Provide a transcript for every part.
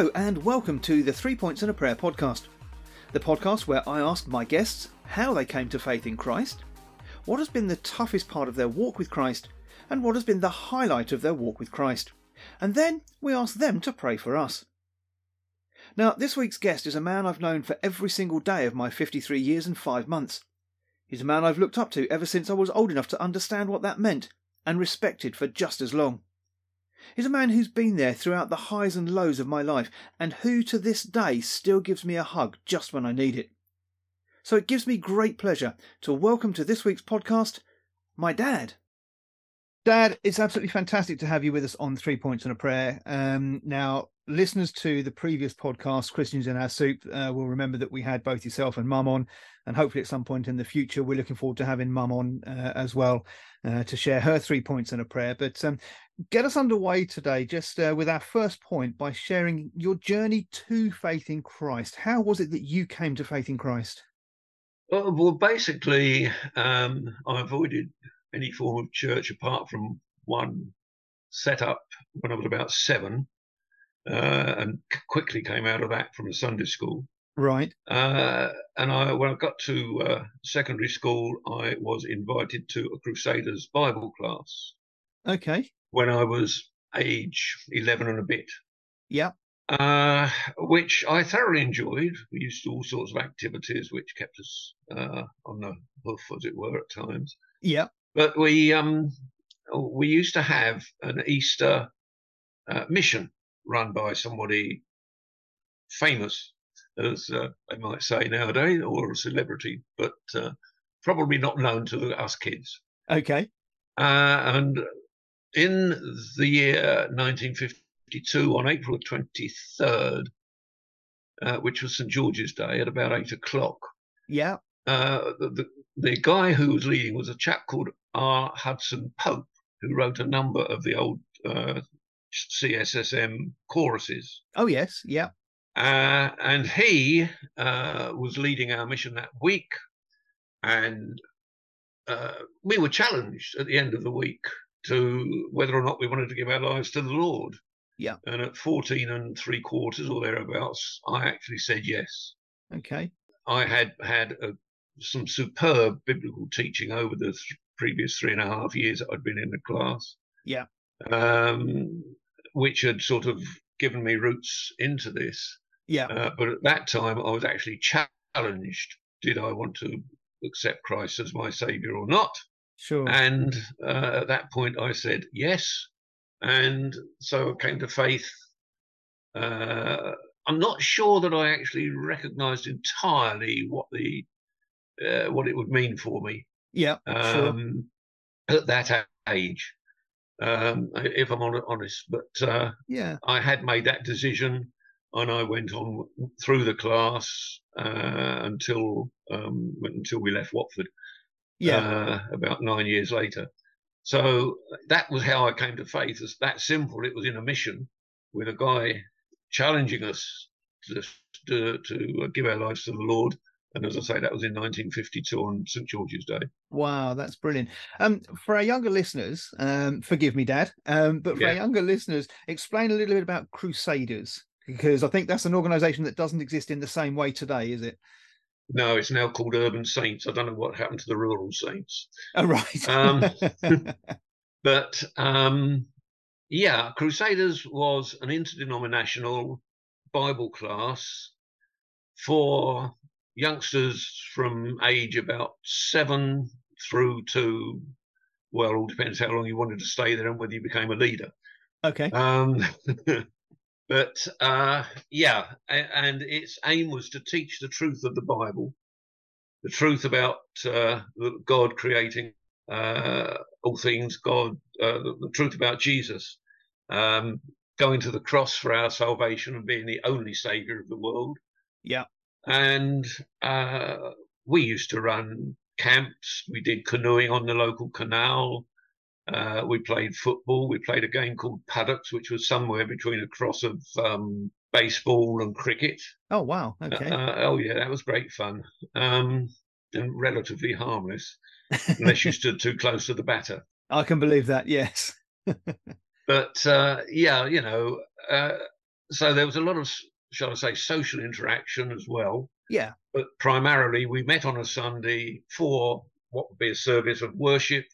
Hello, and welcome to the Three Points and a Prayer podcast. The podcast where I ask my guests how they came to faith in Christ, what has been the toughest part of their walk with Christ, and what has been the highlight of their walk with Christ. And then we ask them to pray for us. Now, this week's guest is a man I've known for every single day of my 53 years and 5 months. He's a man I've looked up to ever since I was old enough to understand what that meant, and respected for just as long. He's a man who's been there throughout the highs and lows of my life, and who to this day still gives me a hug just when I need it. So it gives me great pleasure to welcome to this week's podcast my dad. Dad, it's absolutely fantastic to have you with us on Three Points and a Prayer. Um, now, listeners to the previous podcast, Christians in Our Soup, uh, will remember that we had both yourself and Mum on, and hopefully at some point in the future, we're looking forward to having Mum on uh, as well uh, to share her three points and a prayer. But um, get us underway today, just uh, with our first point by sharing your journey to faith in Christ. How was it that you came to faith in Christ? Well, well basically, um, I avoided any form of church apart from one set up when I was about seven, uh, and quickly came out of that from a Sunday school. Right. Uh, and I, when I got to uh, secondary school, I was invited to a Crusaders Bible class. Okay. When I was age 11 and a bit. Yeah. Uh, which I thoroughly enjoyed. We used to all sorts of activities which kept us uh, on the hoof, as it were, at times. Yeah. But we um, we used to have an Easter uh, mission run by somebody famous, as uh, they might say nowadays, or a celebrity, but uh, probably not known to us kids. Okay. Uh, and in the year 1952, on April 23rd, uh, which was St George's Day, at about eight o'clock. Yeah. Uh, the, the, the guy who was leading was a chap called R. Hudson Pope, who wrote a number of the old uh, CSSM choruses. Oh, yes. Yeah. Uh, and he uh, was leading our mission that week. And uh, we were challenged at the end of the week to whether or not we wanted to give our lives to the Lord. Yeah. And at 14 and three quarters or thereabouts, I actually said yes. Okay. I had had a, some superb biblical teaching over the th- previous three and a half years that I'd been in the class. Yeah. Um, which had sort of given me roots into this. Yeah. Uh, but at that time, I was actually challenged: did I want to accept Christ as my savior or not? Sure. And uh, at that point, I said yes, and so I came to faith. Uh, I'm not sure that I actually recognised entirely what the uh, what it would mean for me. Yeah. Um, sure. At that age, um, if I'm honest, but uh, yeah, I had made that decision, and I went on through the class uh, until um, until we left Watford. Yeah, uh, about nine years later. So that was how I came to faith. It's that simple. It was in a mission with a guy challenging us to, to, to give our lives to the Lord. And as I say, that was in 1952 on St George's Day. Wow, that's brilliant. Um, for our younger listeners, um, forgive me, Dad, um, but for Yeah. our younger listeners, explain a little bit about Crusaders because I think that's an organisation that doesn't exist in the same way today, is it? No, it's now called Urban Saints. I don't know what happened to the rural saints. Oh, right. Um, But um, yeah, Crusaders was an interdenominational Bible class for youngsters from age about seven through to, well, all depends how long you wanted to stay there and whether you became a leader. okay. Um, but uh, yeah, and its aim was to teach the truth of the Bible, the truth about uh, God creating uh, all things, God, uh, the, the truth about Jesus, um, going to the cross for our salvation and being the only Savior of the world. Yeah. And uh, we used to run camps. We did canoeing on the local canal. Uh, we played football. We played a game called paddocks, which was somewhere between a cross of um, baseball and cricket. Oh, wow. Okay. Uh, oh yeah, that was great fun um, and relatively harmless, unless you stood too close to the batter. I can believe that. Yes. But uh, yeah, you know, uh, so there was a lot of, shall I say, social interaction as well. Yeah. But primarily, we met on a Sunday for what would be a service of worship,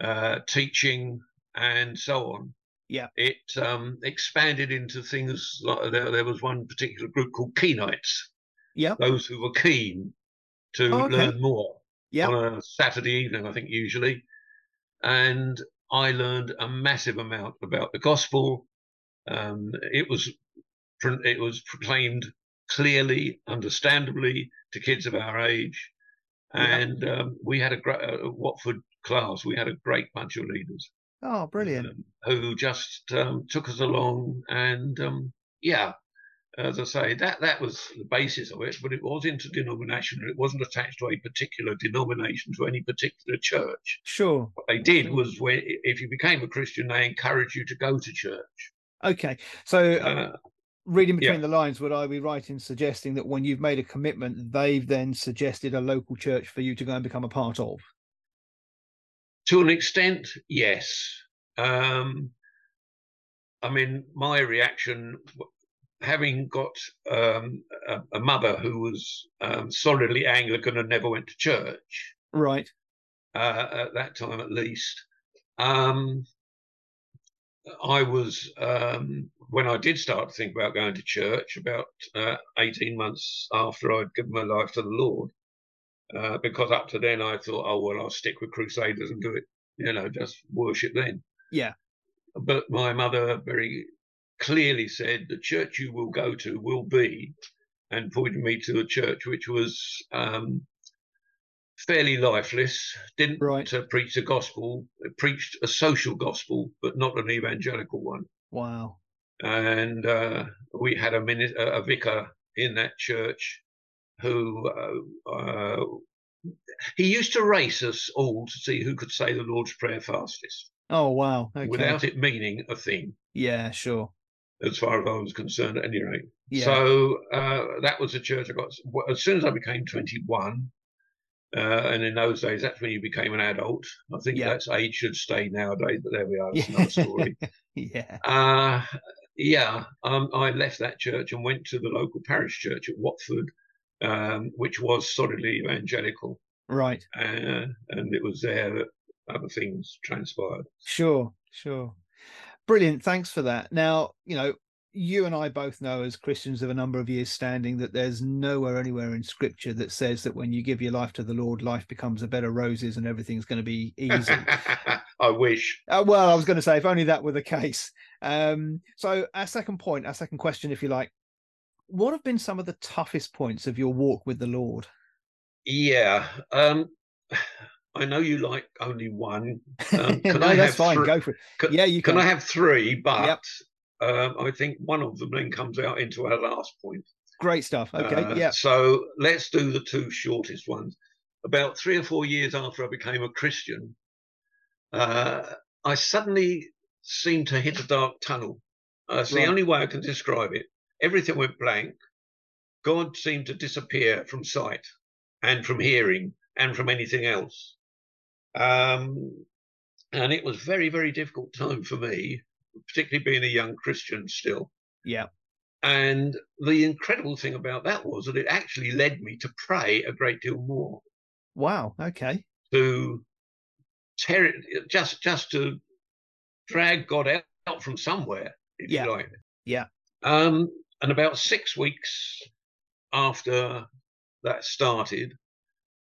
uh, teaching, and so on. Yeah. It um, expanded into things like there, there was one particular group called Keenites. Yeah. Those who were keen to Oh, okay. learn more Yeah. on a Saturday evening, I think usually. And I learned a massive amount about the gospel. Um, it was it was proclaimed clearly, understandably to kids of our age, Yeah. and um, we had a great uh, Watford class. We had a great bunch of leaders Oh, brilliant. um, who just um, took us along, and um, yeah, as I say, that that was the basis of it. But it was interdenominational. It wasn't attached to a particular denomination, to any particular church. Sure. What they did was, when if you became a Christian, they encouraged you to go to church. Okay. So, uh, Reading yeah. between the lines, would I be right in suggesting that when you've made a commitment, they've then suggested a local church for you to go and become a part of? to an extent, yes. Um, I mean, my reaction, having got um, a, a mother who was um, solidly Anglican and never went to church, Right. uh, at that time at least, um, I was, um, when I did start to think about going to church, about uh, 18 months after I'd given my life to the Lord, uh, because up to then I thought, oh, well, I'll stick with Crusaders and do it, you know, just worship then. Yeah. But my mother very clearly said, the church you will go to will be, and pointed me to a church which was um, fairly lifeless, didn't Right. uh, preach the gospel, it preached a social gospel, but not an evangelical one. Wow. And uh, we had a, mini- a a vicar in that church who uh, uh, he used to race us all to see who could say the Lord's Prayer fastest Oh, wow. Okay. without it meaning a thing, Yeah, sure. as far as I was concerned, at any rate. Yeah. So uh, that was the church I got. As soon as I became 21, uh, and in those days, that's when you became an adult. I think Yeah. that's age should stay nowadays, but there we are. It's Yeah. another story. yeah. Uh, yeah, um, I left that church and went to the local parish church at Watford, um, which was solidly evangelical. Right. Uh, and it was there that other things transpired. Sure. Sure. Brilliant. Thanks for that. Now, you know, you and I both know as Christians of a number of years standing that there's nowhere anywhere in scripture that says that when you give your life to the Lord, life becomes a bed of roses and everything's going to be easy. I wish. Uh, well, I was going to say, if only that were the case. Um, so, our second point, our second question, if you like, what have been some of the toughest points of your walk with the Lord? Yeah. Um, I know you like only one. Um, can no, I that's have fine. three- Go for it. Can, yeah, you can can. I have three? But Yep. Um, I think one of them then comes out into our last point. Great stuff. Okay. Uh, yeah. So let's do the two shortest ones. About three or four years after I became a Christian, uh, I suddenly seemed to hit a dark tunnel. Uh, it's Right. the only way I can describe it. Everything went blank. God seemed to disappear from sight and from hearing and from anything else. Um, and it was very, very difficult time for me, particularly being a young Christian still. Yeah. And the incredible thing about that was that it actually led me to pray a great deal more, Wow. Okay. to tear it, just just to drag God out, out from somewhere, if Yeah. you like. Yeah. Um, and about six weeks after that started,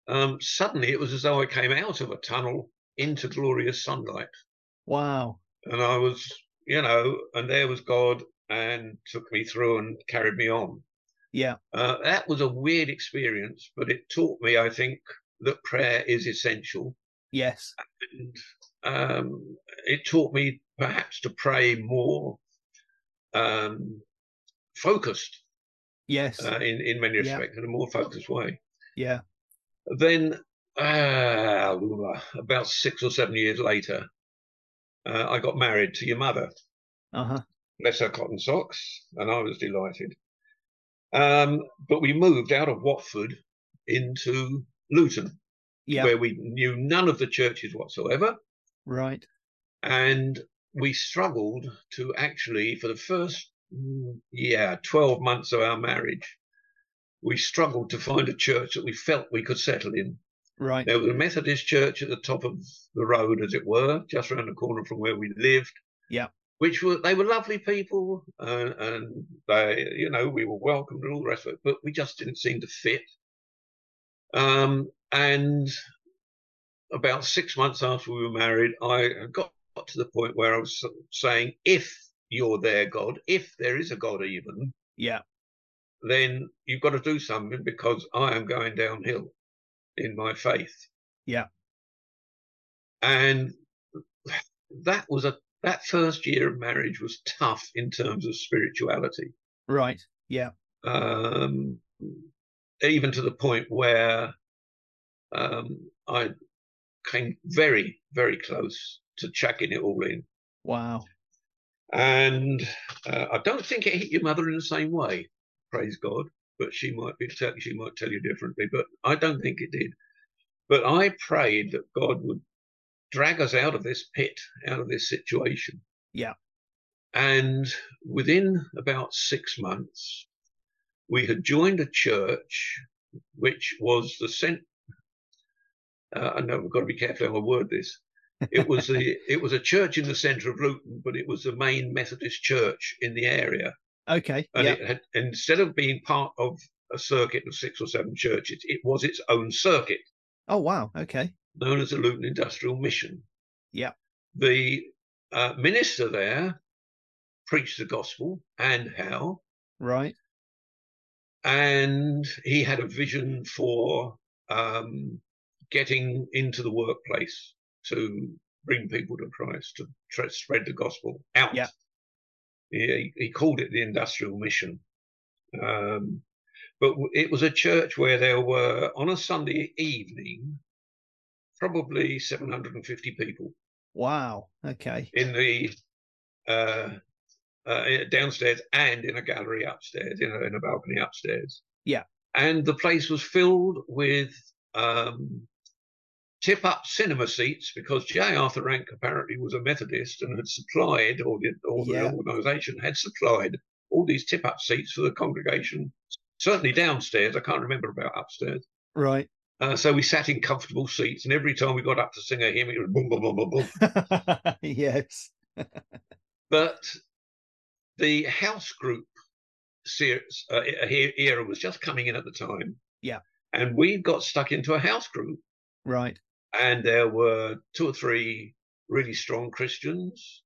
um, suddenly it was as though I came out of a tunnel into glorious sunlight. Wow. and I was, you know, and there was God and took me through and carried me on. Yeah. Uh, that was a weird experience, but it taught me, I think, that prayer is essential. Yes. And um, it taught me perhaps to pray more um, focused Yes. uh, in, in many Yeah. respects, in a more focused way. yeah. Then, uh, about six or seven years later, uh, I got married to your mother. Uh huh. bless her cotton socks, and I was delighted. Um, but we moved out of Watford into Luton, Yeah. where we knew none of the churches whatsoever, Right. and we struggled to actually, for the first mm, yeah, 12 months of our marriage, we struggled to find a church that we felt we could settle in. Right. There was a Methodist church at the top of the road, as it were, just around the corner from where we lived. Yeah. Which were they were lovely people, and, and they, you know, we were welcomed and all the rest of it, but we just didn't seem to fit. Um, and about six months after we were married, I got to the point where I was saying, if you're there, God, if there is a God even, Yeah. then you've got to do something because I am going downhill in my faith. Yeah. And that was a that first year of marriage was tough in terms of spirituality. Right. Yeah. Um, even to the point where um, I came very, very close to chucking it all in. Wow. And uh, I don't think it hit your mother in the same way, praise God. But she might be she might tell you differently. But I don't think it did. But I prayed that God would drag us out of this pit, out of this situation. Yeah. And within about six months, we had joined a church which was the cent. Uh, I know we've got to be careful how I word this. It was the it was a church in the centre of Luton, but it was the main Methodist church in the area. Okay. And yeah. it had instead of being part of a circuit of six or seven churches, it was its own circuit Oh wow. Okay. known as the Luton Industrial Mission. Yeah. The uh, minister there preached the gospel and how, Right. and he had a vision for um, getting into the workplace to bring people to Christ, to spread the gospel out. Yeah. He, he called it the industrial mission. Um, but it was a church where there were, on a Sunday evening, probably 750 people Wow. Okay. in the uh, uh, downstairs and in a gallery upstairs, in a, in a balcony upstairs. Yeah. And the place was filled with um, tip up cinema seats because J. Arthur Rank apparently was a Methodist and had supplied, or the, or the Yeah. organisation had supplied all these tip up seats for the congregation, certainly downstairs. I can't remember about upstairs. Right. Uh, so we sat in comfortable seats, and every time we got up to sing a hymn, it was boom, boom, boom, boom, boom. yes. But the house group series, uh, era was just coming in at the time. Yeah. And we got stuck into a house group, Right. And there were two or three really strong Christians.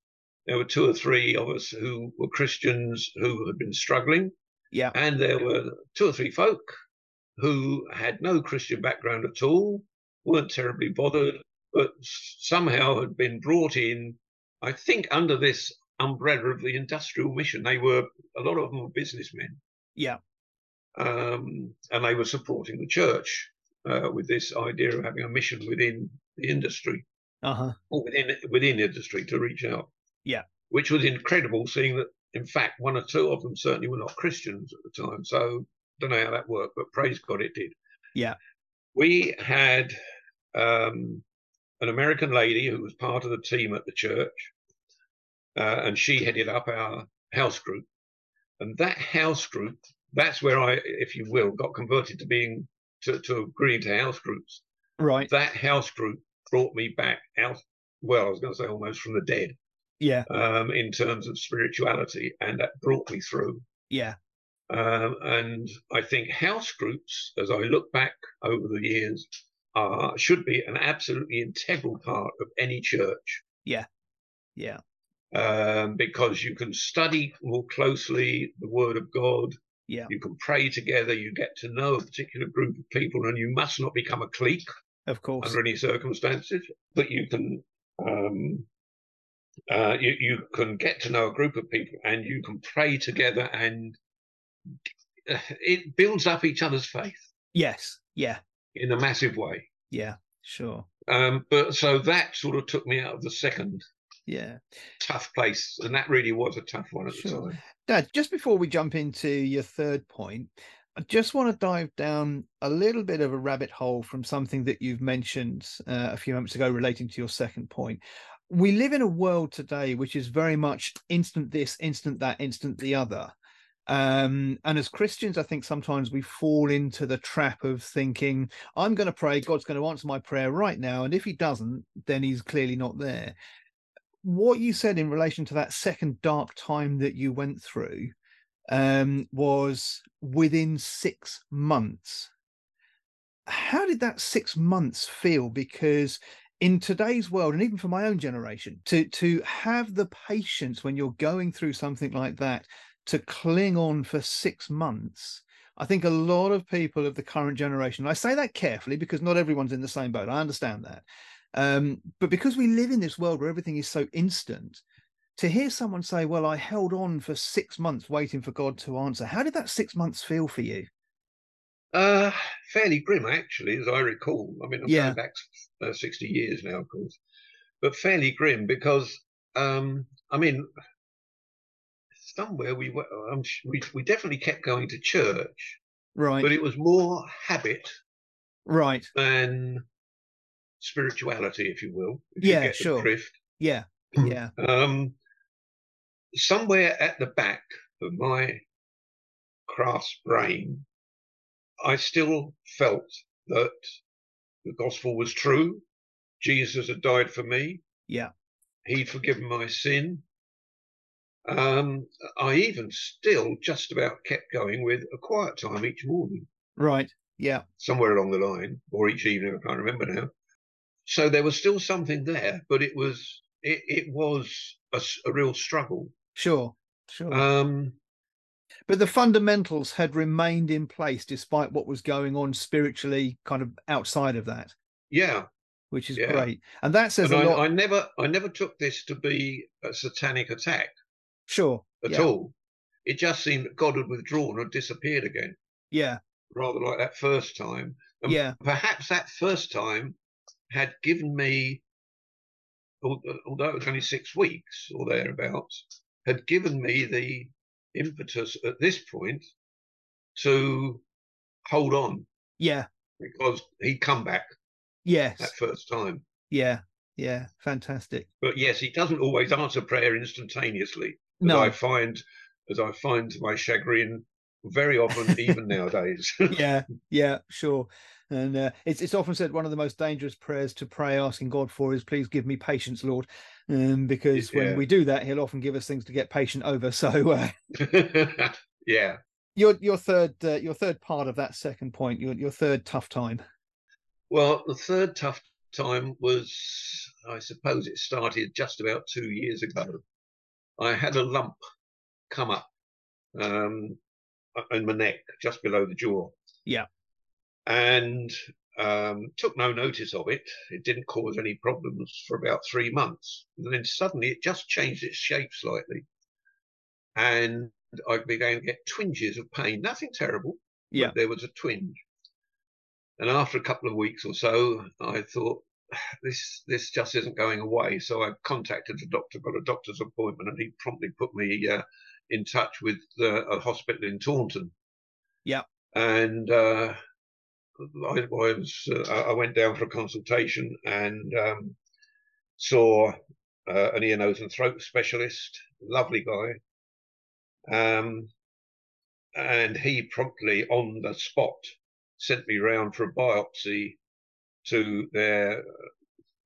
There were two or three of us who were Christians who had been struggling. Yeah. And there were two or three folk who had no Christian background at all, weren't terribly bothered, but somehow had been brought in, I think, under this umbrella of the industrial mission. They were, a lot of them were businessmen, Yeah. um, and they were supporting the church uh, with this idea of having a mission within the industry Uh huh. or within within industry to reach out. Yeah. Which was incredible, seeing that in fact one or two of them certainly were not Christians at the time. So don't know how that worked, but praise God it did. Yeah. We had um, an American lady who was part of the team at the church, uh, and she headed up our house group. And that house group, that's where I, if you will, got converted to being to, to agreeing to house groups Right. that house group brought me back out. Well, I was going to say almost from the dead Yeah. um, in terms of spirituality, and that brought me through. Yeah. Um, and I think house groups, as I look back over the years, are should be an absolutely integral part of any church Yeah. Yeah. Um, because you can study more closely the Word of God. Yeah. You can pray together. You get to know a particular group of people, and you must not become a clique. Of course. under any circumstances, but you can um, uh, you, you can get to know a group of people and you can pray together and it builds up each other's faith Yes. Yeah. in a massive way. Yeah. Sure. Um, but so that sort of took me out of the second Yeah. tough place, and that really was a tough one at Sure. the time. Dad, just before we jump into your third point, I just want to dive down a little bit of a rabbit hole from something that you've mentioned uh, a few moments ago relating to your second point. we live in a world today which is very much instant this, instant that, instant the other. Um, and as Christians, I think sometimes we fall into the trap of thinking, I'm going to pray, God's going to answer my prayer right now. And if he doesn't, then he's clearly not there. What you said in relation to that second dark time that you went through um, was within six months. How did that six months feel? Because in today's world and even for my own generation to to have the patience when you're going through something like that to cling on for six months i think a lot of people of the current generation i say that carefully because not everyone's in the same boat i understand that um, but because we live in this world where everything is so instant to hear someone say well i held on for six months waiting for god to answer how did that six months feel for you uh, fairly grim, actually, as I recall. I mean, I'm Yeah. going back uh, 60 years now, of course, but fairly grim because, um, I mean, somewhere we were, um, we, we definitely kept going to church, right but it was more habit right than spirituality, if you will. If you Yeah, the sure. drift. yeah yeah Um, somewhere at the back of my crass brain, I still felt that the gospel was true. Jesus had died for me. yeah He'd forgiven my sin. Um, I even still just about kept going with a quiet time each morning, right yeah somewhere along the line, or each evening. I can't remember now. So there was still something there, but it was it, it was a real struggle. sure sure Um, but the fundamentals had remained in place despite what was going on spiritually kind of outside of that yeah, which is Yeah. great and that says and a lot I, I never I never took this to be a satanic attack sure at yeah. all. It just seemed that God had withdrawn or disappeared again, yeah rather like that first time. And yeah perhaps that first time had given me, uh, although it was only six weeks or thereabouts, had given me the impetus at this point to hold on. Yeah. Because he'd come back yes. that first time. yeah. Yeah. Fantastic. But yes, he doesn't always answer prayer instantaneously. As no. I find, as I find to my chagrin, very often, even nowadays. yeah. Yeah. Sure and uh, it's it's often said one of the most dangerous prayers to pray asking god for is please give me patience lord um, because when we do that he'll often give us things to get patient over so uh, yeah. your your third uh, your third part of that second point your your third tough time Well, the third tough time was, I suppose, it started just about two years ago. I had a lump come up um, in my neck, just below the jaw. Yeah. And um, took no notice of it. It didn't cause any problems for about three months. And then suddenly it just changed its shape slightly. And I began to get twinges of pain. Nothing terrible. but Yeah. there was a twinge. And after a couple of weeks or so, I thought, this this just isn't going away. So I contacted the doctor, got a doctor's appointment, and he promptly put me uh, in touch with uh, a hospital in Taunton. Yeah. And uh, I, I was uh, I went down for a consultation and um, saw uh, an ear, nose, and throat specialist, lovely guy. Um, and he promptly on the spot sent me round for a biopsy to their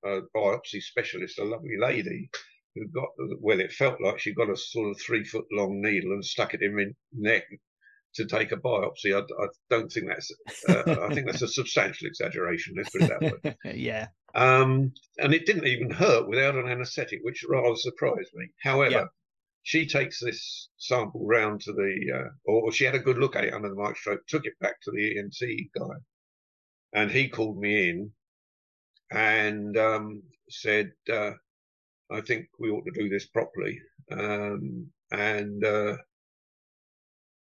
uh, biopsy specialist, a lovely lady who got well. It felt like she got a sort of three foot long needle and stuck it in my neck to take a biopsy. I, I don't think that's. Uh, I think that's a substantial exaggeration. Let's put it that way. yeah Um, and it didn't even hurt without an anaesthetic, which rather surprised me. However, Yeah. she takes this sample round to the, uh, or she had a good look at it under the microscope, took it back to the ENT guy, and he called me in and um, said, uh, "I think we ought to do this properly." Um, and uh,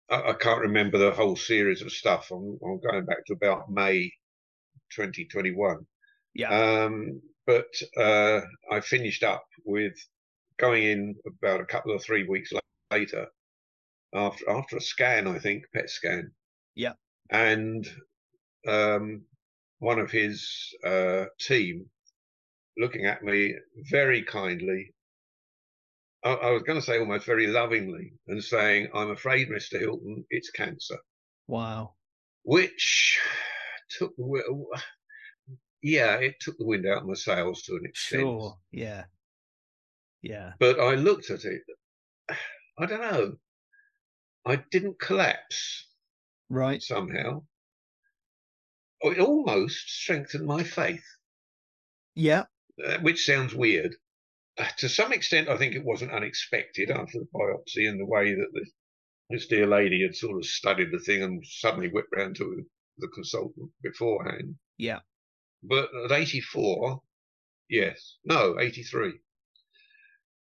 I, I can't remember the whole series of stuff. I'm, I'm going back to about May 2021. Yeah. Um, but uh, I finished up with going in about a couple of three weeks later after after a scan, I think, PET scan. Yeah. And um, one of his uh, team looking at me very kindly. I, I was going to say almost very lovingly, and saying, "I'm afraid, Mr. Hilton, it's cancer." Wow. Which took yeah, it took the wind out of my sails to an extent. Sure. Yeah. Yeah. But I looked at it. I don't know. I didn't collapse. Right. Somehow. It almost strengthened my faith. Yeah. Uh, which sounds weird. Uh, to some extent, I think it wasn't unexpected after the biopsy and the way that the, this dear lady had sort of studied the thing and suddenly whipped round to the consultant beforehand. Yeah. But at 84, yes, no, 83,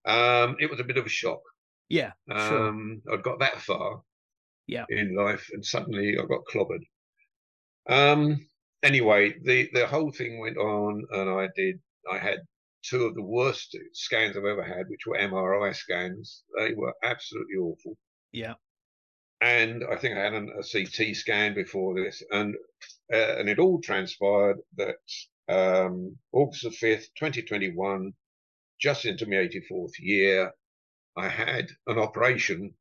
um, it was a bit of a shock. Yeah, um, sure. I'd got that far yeah. in life and suddenly I got clobbered. Um, anyway, the, the whole thing went on and I did, I had two of the worst scans I've ever had, which were MRI scans. They were absolutely awful. Yeah. And I think I had an, a CT scan before this, and uh, and it all transpired that um, August the 5th, 2021, just into my 84th year, I had an operation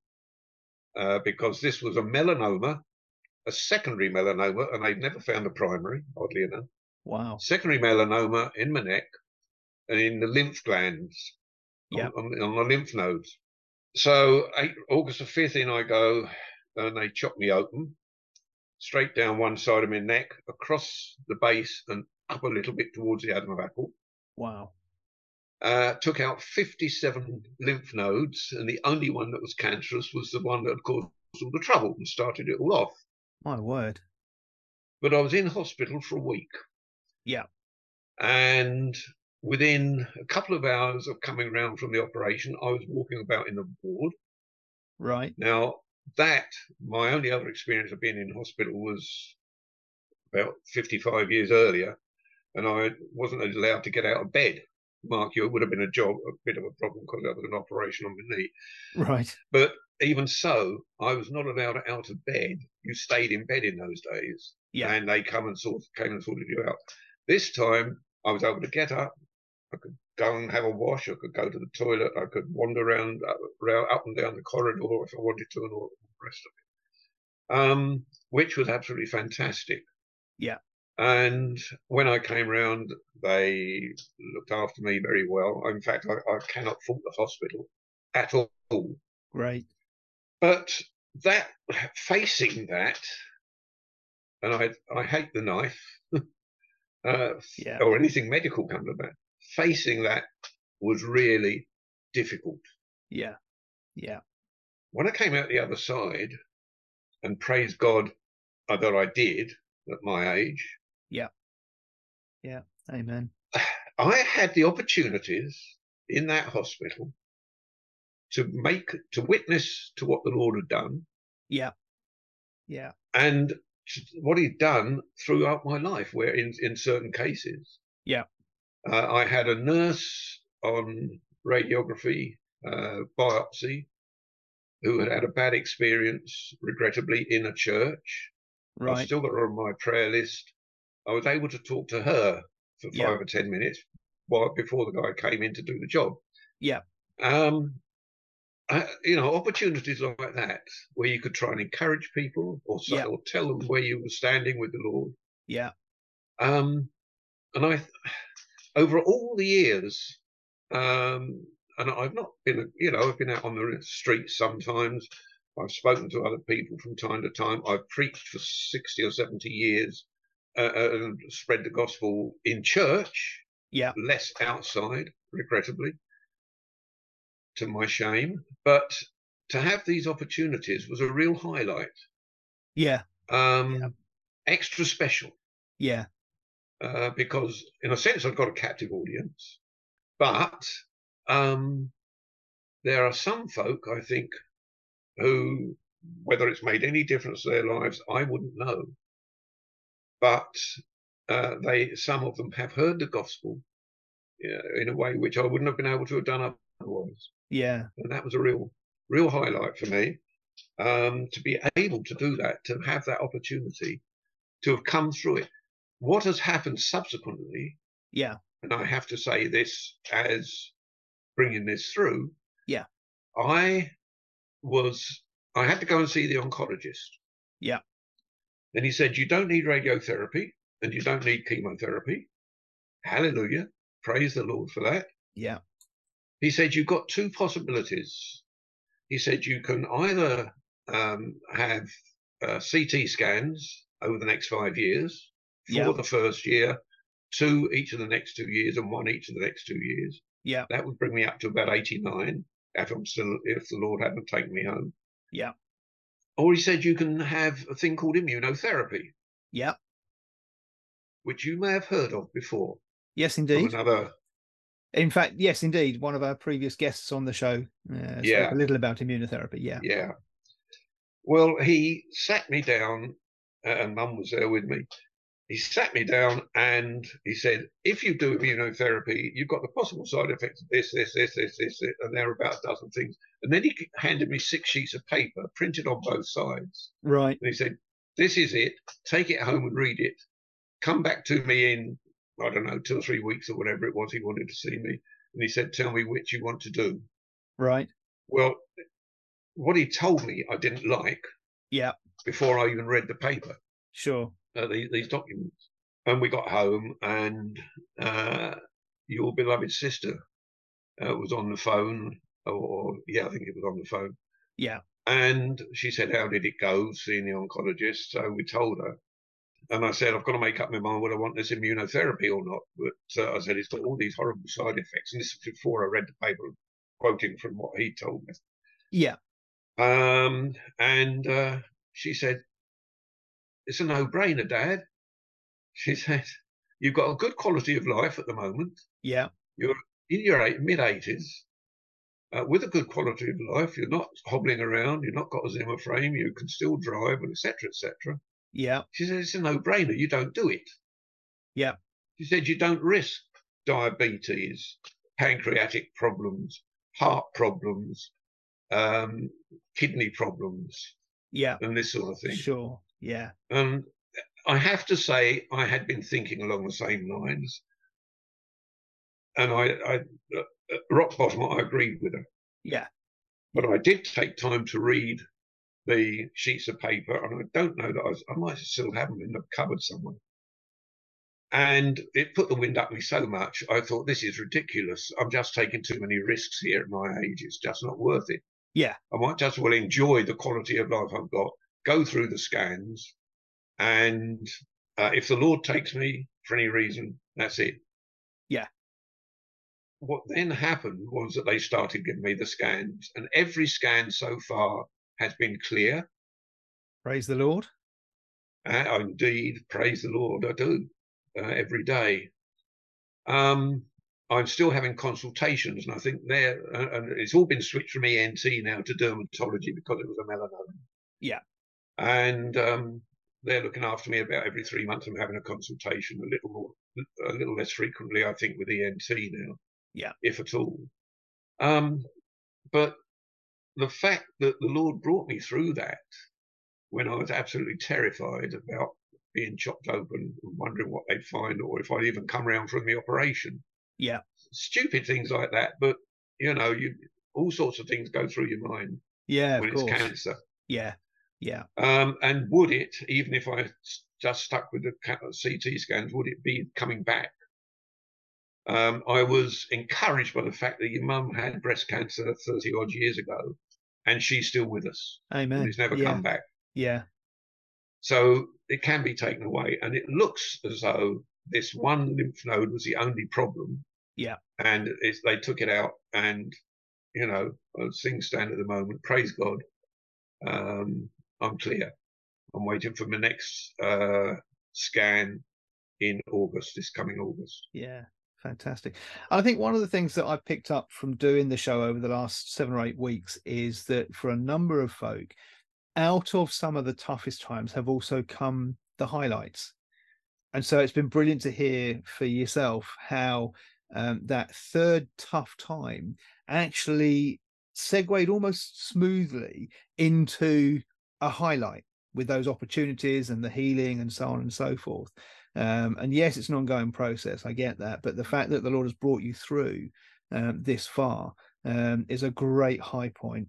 uh, because this was a melanoma, a secondary melanoma, and they'd never found a primary, oddly enough. Wow. Secondary melanoma in my neck and in the lymph glands, yeah. on, on, on, the lymph nodes. So eight, August the 5th in I go, and they chop me open straight down one side of my neck, across the base, and up a little bit towards the Adam of Apple. Wow. Uh, took out 57 lymph nodes, and the only one that was cancerous was the one that had caused all the trouble and started it all off. My word. But I was in hospital for a week. Yeah. And within a couple of hours of coming around from the operation, I was walking about in the ward. Right. Now, that, my only other experience of being in hospital was about 55 years earlier, and I wasn't allowed to get out of bed. Mark, you, it would have been a job, a bit of a problem because that was an operation on my knee. Right. But even so, I was not allowed out of bed. You stayed in bed in those days. Yeah. And they come and sort came and sorted you out. This time I was able to get up. I could go and have a wash. I could go to the toilet. I could wander around up, around, up and down the corridor if I wanted to, and all the rest of it, um, which was absolutely fantastic. Yeah. And when I came round, they looked after me very well. In fact, I, I cannot fault the hospital at all. Great. But that facing that, and I I hate the knife, uh, yeah. or anything medical come to that facing that was really difficult. Yeah. Yeah. When I came out the other side, and praise God that I did at my age. Yeah. Yeah. Amen. I had the opportunities in that hospital to make, to witness to what the Lord had done. Yeah. Yeah. And what he'd done throughout my life, where in, in certain cases. Yeah. Uh, I had a nurse on radiography uh, biopsy who had had a bad experience, regrettably, in a church. Right. I've still got her on my prayer list. I was able to talk to her for five yeah. or ten minutes while, before the guy came in to do the job. Yeah. Um, I, you know, opportunities like that where you could try and encourage people or, say, yeah. or tell them where you were standing with the Lord. Yeah. Um, and I, over all the years, um, and I've not been, you know, I've been out on the streets sometimes. I've spoken to other people from time to time. I've preached for 60 or 70 years uh, uh, and spread the gospel in church, yeah, less outside, regrettably, to my shame. But to have these opportunities was a real highlight. Yeah. Um, yeah. Extra special. Yeah. Uh, because, in a sense, I've got a captive audience. But um, there are some folk, I think, who, whether it's made any difference to their lives, I wouldn't know. But uh, they, some of them have heard the gospel in a way which I wouldn't have been able to have done otherwise. Yeah, and that was a real, real highlight for me um, to be able to do that, to have that opportunity, to have come through it. What has happened subsequently? Yeah, and I have to say this as bringing this through. Yeah. I was, I had to go and see the oncologist. Yeah. And he said, You don't need radiotherapy and you don't need chemotherapy. Hallelujah. Praise the Lord for that. Yeah. He said, You've got two possibilities. He said, You can either um, have uh, CT scans over the next five years for Yeah. the first year, two each of the next two years, and one each of the next two years. Yeah. That would bring me up to about 89 if I'm still, if the Lord hadn't taken me home. Yeah. Or he said, You can have a thing called immunotherapy, Yeah. which you may have heard of before. Yes, indeed. Another In fact, yes, indeed. One of our previous guests on the show uh, spoke a little about immunotherapy. Yeah. Yeah. Well, he sat me down, uh, and Mum was there with me. He sat me down and he said, "If you do immunotherapy, you've got the possible side effects of this, this, this, this, this, this," and there are about a dozen things. And then he handed me six sheets of paper printed on both sides, Right. and he said, "This is it. Take it home and read it. Come back to me in I don't know two or three weeks or whatever it was. He wanted to see me, and he said, "Tell me which you want to do." Right. Well, what he told me I didn't like Yeah. before I even read the paper, Sure. Uh, these, these documents. And we got home, and uh, your beloved sister uh, was on the phone, or yeah, I think it was on the phone. Yeah. And she said, How did it go seeing the oncologist? So we told her. And I said, I've got to make up my mind whether I want this immunotherapy or not. But uh, I said, It's got all these horrible side effects. And this was before I read the paper, quoting from what he told me. Yeah. Um, and uh, she said, It's a no brainer, Dad. She said, You've got a good quality of life at the moment Yeah. You're in your eight, mid 80s uh, with a good quality of life. You're not hobbling around. You've not got a Zimmer frame. You can still drive, and etc. etc. Yeah. She said, It's a no brainer. You don't do it. Yeah. She said, You don't risk diabetes, pancreatic problems, heart problems, um, kidney problems, Yeah. and this sort of thing. Sure. Yeah. And I have to say, I had been thinking along the same lines. And I, I uh, uh, rock bottom, I agreed with her. Yeah. But I did take time to read the sheets of paper, and I don't know that I, was, I might still have them in the cupboard somewhere. And it put the wind up me so much, I thought, this is ridiculous. I'm just taking too many risks here at my age. It's just not worth it. Yeah. I might just well enjoy the quality of life I've got, go through the scans, and uh, if the Lord takes me for any reason, that's it. Yeah. What then happened was that they started giving me the scans, and every scan so far has been clear. Praise the Lord. Uh, indeed, praise the Lord, I do uh, every day. Um, I'm still having consultations, and I think there, uh, and it's all been switched from ENT now to dermatology because it was a melanoma. Yeah. And um, they're looking after me about every three months. I'm having a consultation, a little more, a little less frequently, I think, with ENT now. Yeah. If at all. Um, but the fact that the Lord brought me through that when I was absolutely terrified about being chopped open and wondering what they'd find or if I'd even come round from the operation. Yeah. Stupid things like that. But, you know, you all sorts of things go through your mind Yeah. when Of it's course. cancer. Yeah. Yeah. Um, and would it, even if I just stuck with the CT scans, would it be coming back? Um, I was encouraged by the fact that your mum had breast cancer 30 odd years ago and she's still with us. Amen. And it's never yeah. come back. Yeah. So it can be taken away. And it looks as though this one lymph node was the only problem. Yeah. And it's, they took it out. And, you know, as things stand at the moment, praise God, um, I'm clear. I'm waiting for my next uh, scan in August, this coming August. Yeah. Fantastic. I think one of the things that I've picked up from doing the show over the last seven or eight weeks is that for a number of folk, out of some of the toughest times have also come the highlights. And so it's been brilliant to hear for yourself how um, that third tough time actually segued almost smoothly into a highlight with those opportunities and the healing and so on and so forth. Um, and yes, it's an ongoing process. I get that, but the fact that the Lord has brought you through um, this far um, is a great high point.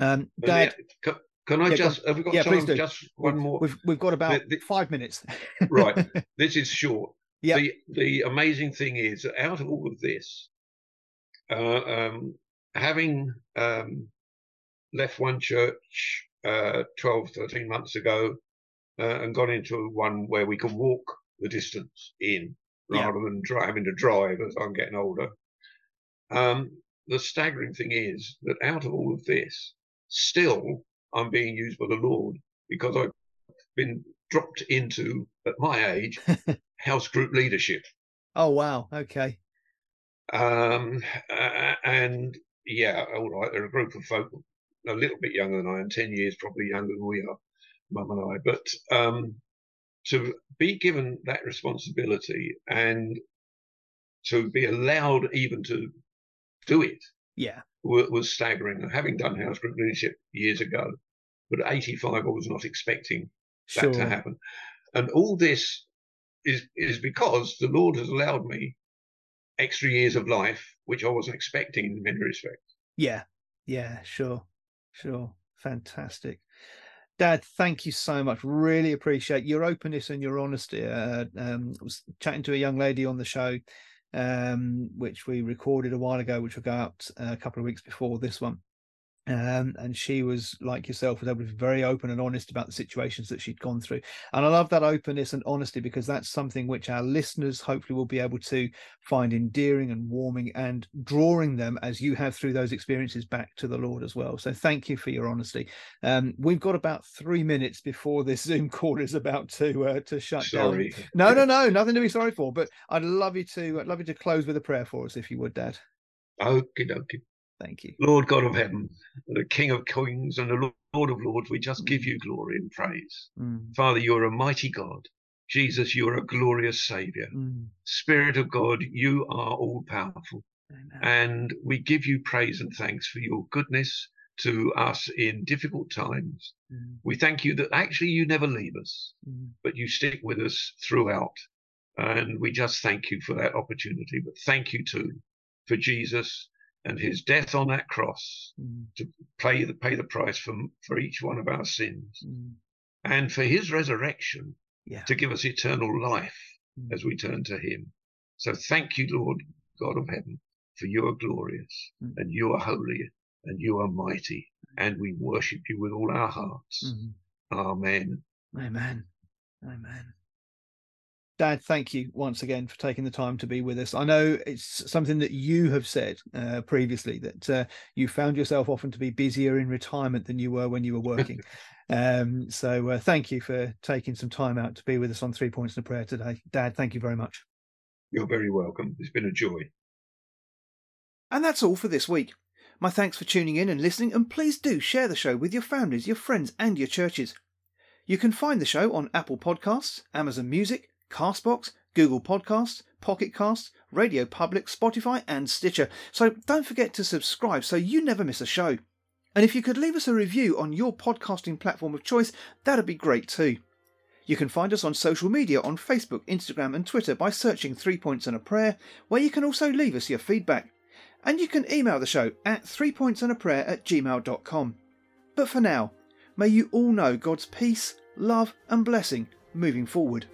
Um, Dad, can, can I yeah, just have we got yeah, time? please do. Just one more. we've we've got about The- the- five minutes. right. This is short. Yeah. The the amazing thing is that out of all of this, uh, um, having um, left one church uh, 12, 13 months ago uh, and gone into one where we can walk the distance in Yeah. rather than dri- having to drive as I'm getting older. Um, the staggering thing is that out of all of this, still I'm being used by the Lord because I've been dropped into, at my age, house group leadership. Oh wow. Okay. Um, uh, and yeah, all right, they're a group of folk a little bit younger than I am, 10 years probably younger than we are, mum and I. But um, to be given that responsibility and to be allowed even to do it Yeah. wa- was staggering. And having done house group leadership years ago, but at 85, I was not expecting Sure. that to happen. And all this is is because the Lord has allowed me extra years of life, which I wasn't expecting in many respects. Yeah. Yeah. Sure. Sure. Fantastic. Dad, thank you so much. Really appreciate your openness and your honesty. Uh, um, I was chatting to a young lady on the show, um, which we recorded a while ago, which will go out uh, a couple of weeks before this one. Um, and she was like yourself, was able to be very open and honest about the situations that she'd gone through. And I love that openness and honesty because that's something which our listeners hopefully will be able to find endearing and warming and drawing them as you have through those experiences back to the Lord as well. So thank you for your honesty. Um, we've got about three minutes before this Zoom call is about to uh, to shut down. Sorry. No, no, no, nothing to be sorry for. But I'd love you to I'd love you to close with a prayer for us, if you would, Dad. okay dokie. Thank you. Lord God of heaven, the King of kings and the Lord of lords, we just give you glory and praise. Mm, Father, you're a mighty God. Jesus, you're a glorious Saviour. mm, Spirit of God, you are all powerful. amen. And we give you praise and thanks for your goodness to us in difficult times. Mm, We thank you that actually you never leave us, mm, but you stick with us throughout. And we just thank you for that opportunity. But thank you too for Jesus and his death on that cross mm, to pay the, pay the price for, for each one of our sins mm. and for his resurrection Yeah. to give us eternal life Mm. as we turn to him. So thank you, Lord God of heaven, for you are glorious Mm. and you are holy and you are mighty and we worship you with all our hearts. Mm. Amen. Amen. Amen. Dad, thank you once again for taking the time to be with us. I know it's something that you have said uh, previously that uh, you found yourself often to be busier in retirement than you were when you were working. um, so uh, thank you for taking some time out to be with us on Three Points and a Prayer today. Dad, thank you very much. You're very welcome. It's been a joy. And that's all for this week. My thanks for tuning in and listening, and please do share the show with your families, your friends, and your churches. You can find the show on Apple Podcasts, Amazon Music, Castbox, Google Podcasts, Pocket Casts, Radio Public, Spotify, and Stitcher. So don't forget to subscribe so you never miss a show. And if you could leave us a review on your podcasting platform of choice, that'd be great too. You can find us on social media on Facebook, Instagram, and Twitter by searching Three Points and a Prayer, where you can also leave us your feedback. And you can email the show at threepointsandaprayer at gmail.com. But for now, may you all know God's peace, love, and blessing moving forward.